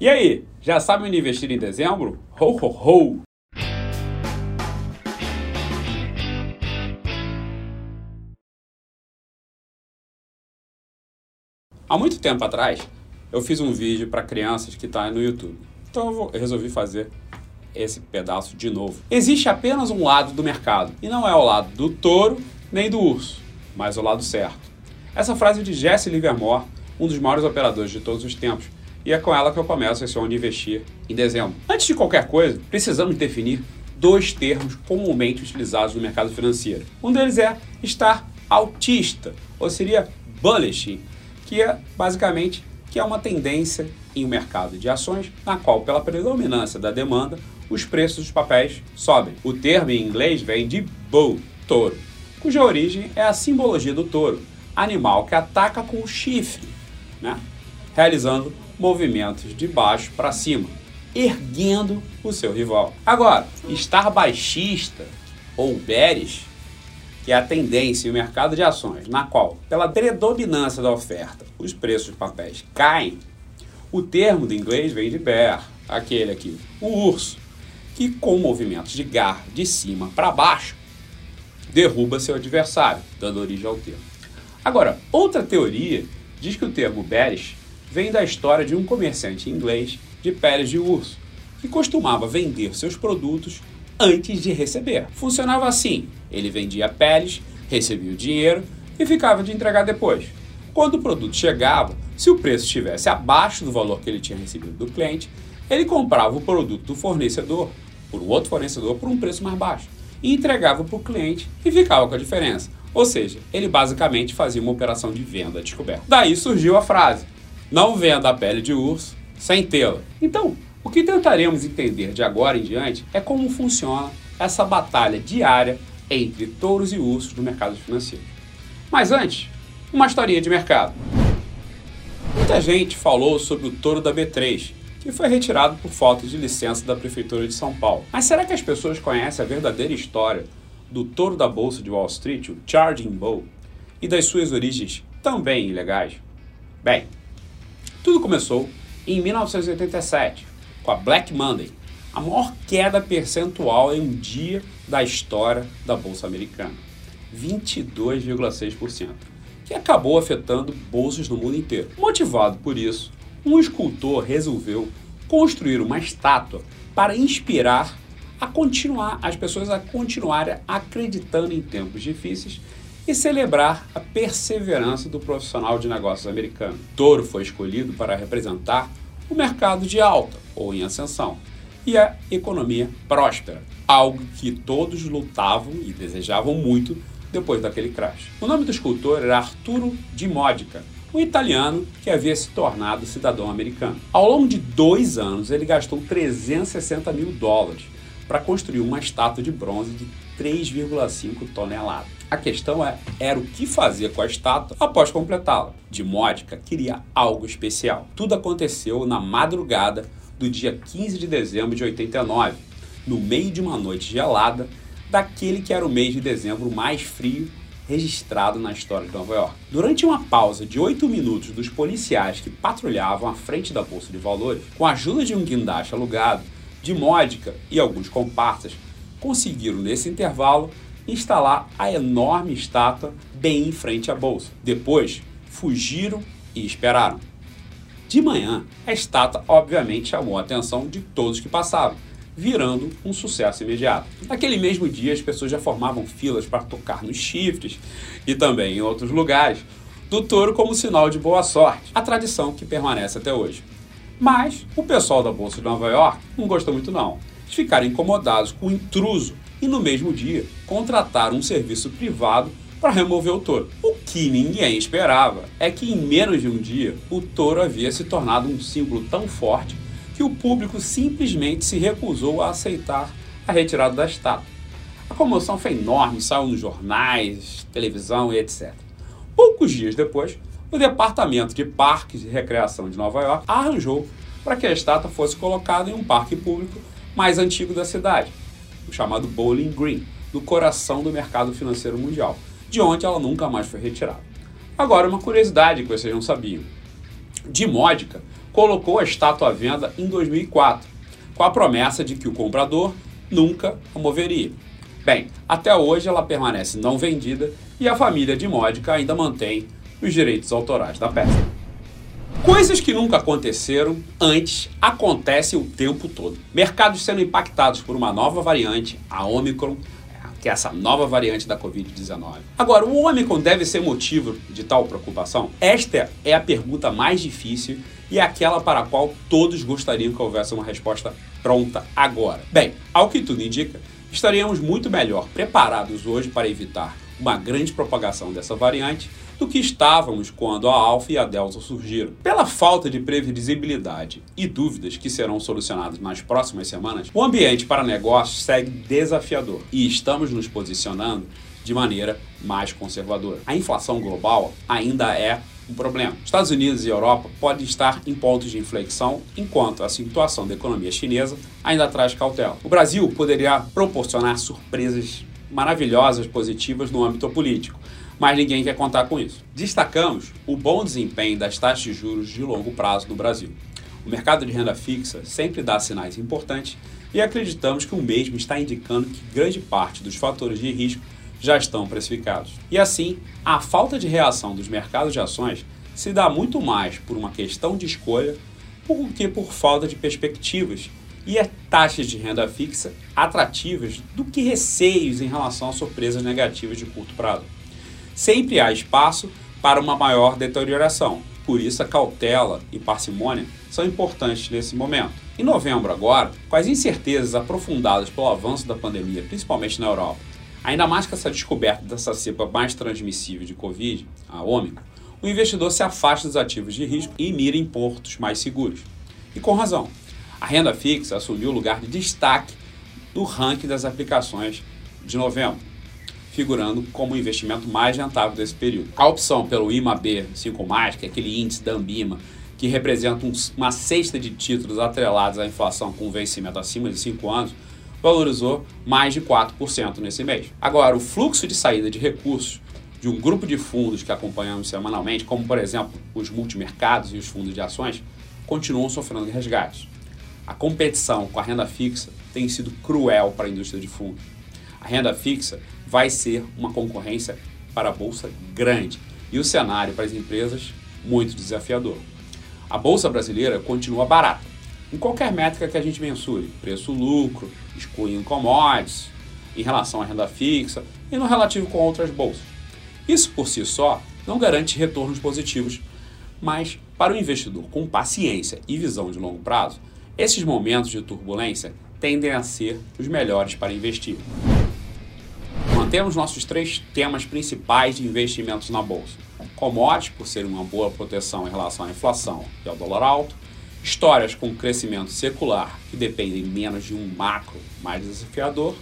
E aí, já sabe onde investir em dezembro? Ho, ho, ho! Há muito tempo atrás, eu fiz um vídeo para crianças que está no YouTube. Então eu, vou, eu resolvi fazer esse pedaço de novo. Existe apenas um lado do mercado, e não é o lado do touro nem do urso, mas o lado certo. Essa frase de Jesse Livermore, um dos maiores operadores de todos os tempos, e é com ela que eu começo esse onde investir em dezembro. Antes de qualquer coisa, precisamos definir dois termos comumente utilizados no mercado financeiro. Um deles é estar autista, ou seria bullish, que é basicamente que é uma tendência em um mercado de ações na qual, pela predominância da demanda, os preços dos papéis sobem. O termo em inglês vem de bull, touro, cuja origem é a simbologia do touro, animal que ataca com o chifre, né? realizando movimentos de baixo para cima, erguendo o seu rival. Agora, estar baixista ou bearish, que é a tendência em um mercado de ações na qual, pela predominância da oferta, os preços de papéis caem, o termo do inglês vem de bear, aquele aqui, o urso, que com movimentos de garra de cima para baixo, derruba seu adversário, dando origem ao termo. Agora, outra teoria diz que o termo bearish vem da história de um comerciante inglês de peles de urso, que costumava vender seus produtos antes de receber. Funcionava assim: ele vendia peles, recebia o dinheiro e ficava de entregar depois. Quando o produto chegava, se o preço estivesse abaixo do valor que ele tinha recebido do cliente, ele comprava o produto do fornecedor por um outro fornecedor por um preço mais baixo e entregava para o cliente e ficava com a diferença. Ou seja, ele basicamente fazia uma operação de venda descoberta. Daí surgiu a frase: não venda a pele de urso sem tê-la. Então, o que tentaremos entender de agora em diante é como funciona essa batalha diária entre touros e ursos no mercado financeiro. Mas antes, uma historinha de mercado. Muita gente falou sobre o touro da B3, que foi retirado por falta de licença da Prefeitura de São Paulo. Mas será que as pessoas conhecem a verdadeira história do touro da Bolsa de Wall Street, o Charging Bull, e das suas origens também ilegais? Bem, tudo começou em 1987, com a Black Monday, a maior queda percentual em um dia da história da Bolsa Americana, 22,6%, que acabou afetando bolsas no mundo inteiro. Motivado por isso, um escultor resolveu construir uma estátua para inspirar a continuar as pessoas a continuarem acreditando em tempos difíceis e celebrar a perseverança do profissional de negócios americano. Touro foi escolhido para representar o mercado de alta ou em ascensão e a economia próspera, algo que todos lutavam e desejavam muito depois daquele crash. O nome do escultor era Arturo Di Modica, um italiano que havia se tornado cidadão americano. Ao longo de dois anos, ele gastou 360 mil dólares para construir uma estátua de bronze de 3,5 toneladas. A questão é, era o que fazer com a estátua após completá-la. De Módica queria algo especial. Tudo aconteceu na madrugada do dia 15 de dezembro de 89, no meio de uma noite gelada, daquele que era o mês de dezembro mais frio registrado na história de Nova York. Durante uma pausa de 8 minutos dos policiais que patrulhavam à frente da Bolsa de Valores, com a ajuda de um guindaste alugado, de Módica e alguns comparsas, conseguiram nesse intervalo instalar a enorme estátua bem em frente à bolsa. Depois, fugiram e esperaram. De manhã, a estátua obviamente chamou a atenção de todos que passavam, virando um sucesso imediato. Naquele mesmo dia, as pessoas já formavam filas para tocar nos chifres e também em outros lugares do touro como sinal de boa sorte, a tradição que permanece até hoje. Mas o pessoal da Bolsa de Nova York não gostou muito não. Eles ficaram incomodados com o intruso e no mesmo dia contrataram um serviço privado para remover o touro. O que ninguém esperava é que em menos de um dia o touro havia se tornado um símbolo tão forte que o público simplesmente se recusou a aceitar a retirada da estátua. A comoção foi enorme, saiu nos jornais, televisão e etc. Poucos dias depois, o Departamento de Parques e Recreação de Nova York arranjou para que a estátua fosse colocada em um parque público mais antigo da cidade, o chamado Bowling Green, no coração do mercado financeiro mundial, de onde ela nunca mais foi retirada. Agora, uma curiosidade que vocês não sabiam. De Módica colocou a estátua à venda em 2004, com a promessa de que o comprador nunca a moveria. Bem, até hoje ela permanece não vendida e a família de Módica ainda mantém os direitos autorais da peça. Coisas que nunca aconteceram antes acontecem o tempo todo. Mercados sendo impactados por uma nova variante, a Omicron, que é essa nova variante da Covid-19. Agora, o Omicron deve ser motivo de tal preocupação? Esta é a pergunta mais difícil e é aquela para a qual todos gostariam que houvesse uma resposta pronta agora. Bem, ao que tudo indica, estaríamos muito melhor preparados hoje para evitar uma grande propagação dessa variante do que estávamos quando a Alfa e a Delta surgiram. Pela falta de previsibilidade e dúvidas que serão solucionadas nas próximas semanas, o ambiente para negócios segue desafiador e estamos nos posicionando de maneira mais conservadora. A inflação global ainda é um problema. Estados Unidos e Europa podem estar em pontos de inflexão, enquanto a situação da economia chinesa ainda traz cautela. O Brasil poderia proporcionar surpresas maravilhosas, positivas no âmbito político, mas ninguém quer contar com isso. Destacamos o bom desempenho das taxas de juros de longo prazo no Brasil. O mercado de renda fixa sempre dá sinais importantes e acreditamos que o mesmo está indicando que grande parte dos fatores de risco já estão precificados. E assim, a falta de reação dos mercados de ações se dá muito mais por uma questão de escolha do que por falta de perspectivas e é taxas de renda fixa atrativas do que receios em relação a surpresas negativas de curto prazo. Sempre há espaço para uma maior deterioração, por isso a cautela e parcimônia são importantes nesse momento. Em novembro agora, com as incertezas aprofundadas pelo avanço da pandemia, principalmente na Europa, ainda mais com essa descoberta dessa cepa mais transmissível de Covid, a Ômicron, o investidor se afasta dos ativos de risco e mira em portos mais seguros. E com razão. A renda fixa assumiu o lugar de destaque no ranking das aplicações de novembro, figurando como o investimento mais rentável desse período. A opção pelo IMAB 5+, que é aquele índice da Ambima, que representa um, uma cesta de títulos atrelados à inflação com vencimento acima de 5 anos, valorizou mais de 4% nesse mês. Agora, o fluxo de saída de recursos de um grupo de fundos que acompanhamos semanalmente, como por exemplo os multimercados e os fundos de ações, continuam sofrendo resgates. A competição com a renda fixa tem sido cruel para a indústria de fundos. A renda fixa vai ser uma concorrência para a bolsa grande e o cenário para as empresas muito desafiador. A bolsa brasileira continua barata. Em qualquer métrica que a gente mensure, preço-lucro, excluindo commodities, em relação à renda fixa e no relativo com outras bolsas. Isso por si só não garante retornos positivos, mas para o investidor com paciência e visão de longo prazo, esses momentos de turbulência tendem a ser os melhores para investir. Mantemos nossos três temas principais de investimentos na bolsa: commodities, por ser uma boa proteção em relação à inflação e ao dólar alto, histórias com crescimento secular que dependem menos de um macro mais desafiador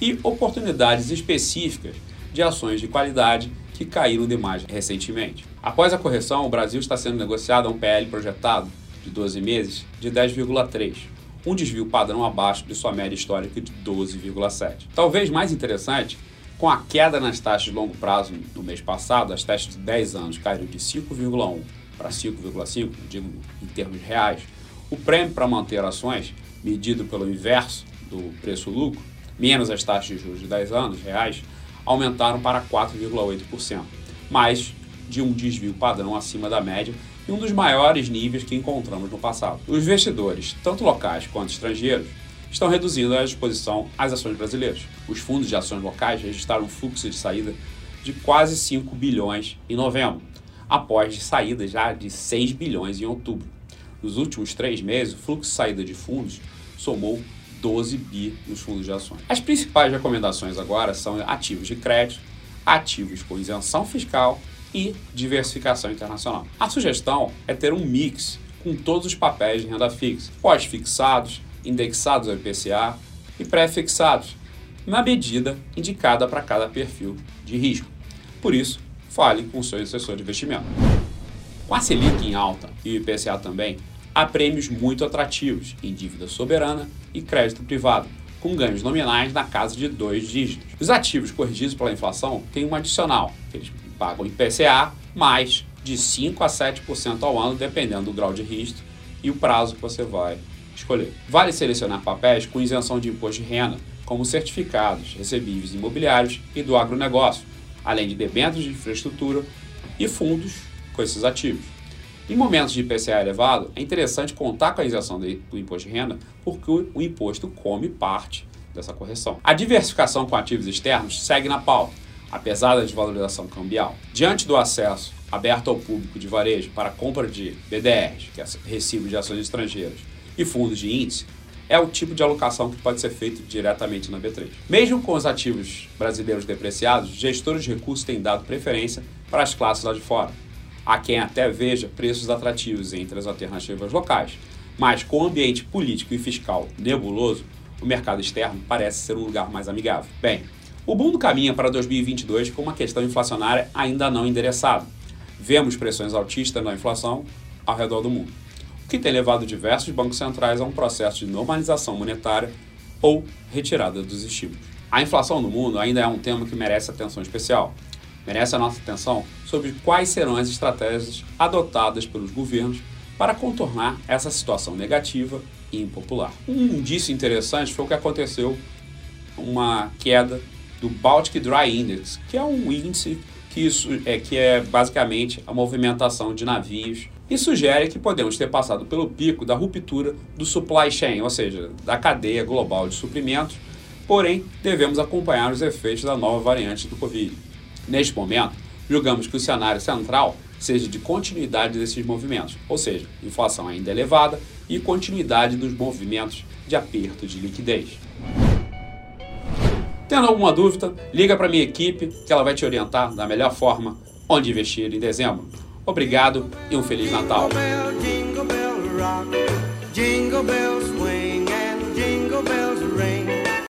e oportunidades específicas de ações de qualidade que caíram demais recentemente. Após a correção, o Brasil está sendo negociado a um PL projetado de 12 meses de 10,3, um desvio padrão abaixo de sua média histórica de 12,7. Talvez mais interessante, com a queda nas taxas de longo prazo no mês passado, as taxas de 10 anos caíram de 5,1 para 5,5, digo em termos reais, o prêmio para manter ações, medido pelo inverso do preço-lucro, menos as taxas de juros de 10 anos reais, aumentaram para 4,8%, mais de um desvio padrão acima da média e um dos maiores níveis que encontramos no passado. Os investidores, tanto locais quanto estrangeiros, estão reduzindo a exposição às ações brasileiras. Os fundos de ações locais registraram um fluxo de saída de quase 5 bilhões em novembro, após saída já de 6 bilhões em outubro. Nos últimos três meses, o fluxo de saída de fundos somou 12 bi nos fundos de ações. As principais recomendações agora são ativos de crédito, ativos com isenção fiscal e diversificação internacional. A sugestão é ter um mix com todos os papéis de renda fixa, pós-fixados, indexados ao IPCA e pré-fixados, na medida indicada para cada perfil de risco. Por isso, fale com o seu assessor de investimento. Com a Selic em alta e o IPCA também, há prêmios muito atrativos em dívida soberana e crédito privado, com ganhos nominais na casa de dois dígitos. Os ativos corrigidos pela inflação têm um adicional, eles pagam IPCA mais de 5 a 7% ao ano, dependendo do grau de risco e o prazo que você vai escolher. Vale selecionar papéis com isenção de imposto de renda, como certificados, recebíveis imobiliários e do agronegócio, além de debêntures de infraestrutura e fundos com esses ativos. Em momentos de IPCA elevado, é interessante contar com a isenção do imposto de renda, porque o imposto come parte dessa correção. A diversificação com ativos externos segue na pauta, apesar da desvalorização cambial. Diante do acesso aberto ao público de varejo para compra de BDRs, que é recibos de ações estrangeiras, e fundos de índice, é o tipo de alocação que pode ser feito diretamente na B3. Mesmo com os ativos brasileiros depreciados, gestores de recursos têm dado preferência para as classes lá de fora. Há quem até veja preços atrativos entre as alternativas locais, mas com o ambiente político e fiscal nebuloso, o mercado externo parece ser um lugar mais amigável. Bem, o mundo caminha para 2022 com uma questão inflacionária ainda não endereçada. Vemos pressões altistas na inflação ao redor do mundo que tem levado diversos bancos centrais a um processo de normalização monetária ou retirada dos estímulos. A inflação no mundo ainda é um tema que merece atenção especial. Merece a nossa atenção sobre quais serão as estratégias adotadas pelos governos para contornar essa situação negativa e impopular. Um indício interessante foi o que aconteceu uma queda do Baltic Dry Index, que é um índice que, isso é, que é basicamente a movimentação de navios e sugere que podemos ter passado pelo pico da ruptura do supply chain, ou seja, da cadeia global de suprimentos, porém devemos acompanhar os efeitos da nova variante do Covid. Neste momento, julgamos que o cenário central seja de continuidade desses movimentos, ou seja, inflação ainda elevada e continuidade dos movimentos de aperto de liquidez. Tendo alguma dúvida, liga para minha equipe que ela vai te orientar da melhor forma onde investir em dezembro. Obrigado e um Feliz Natal.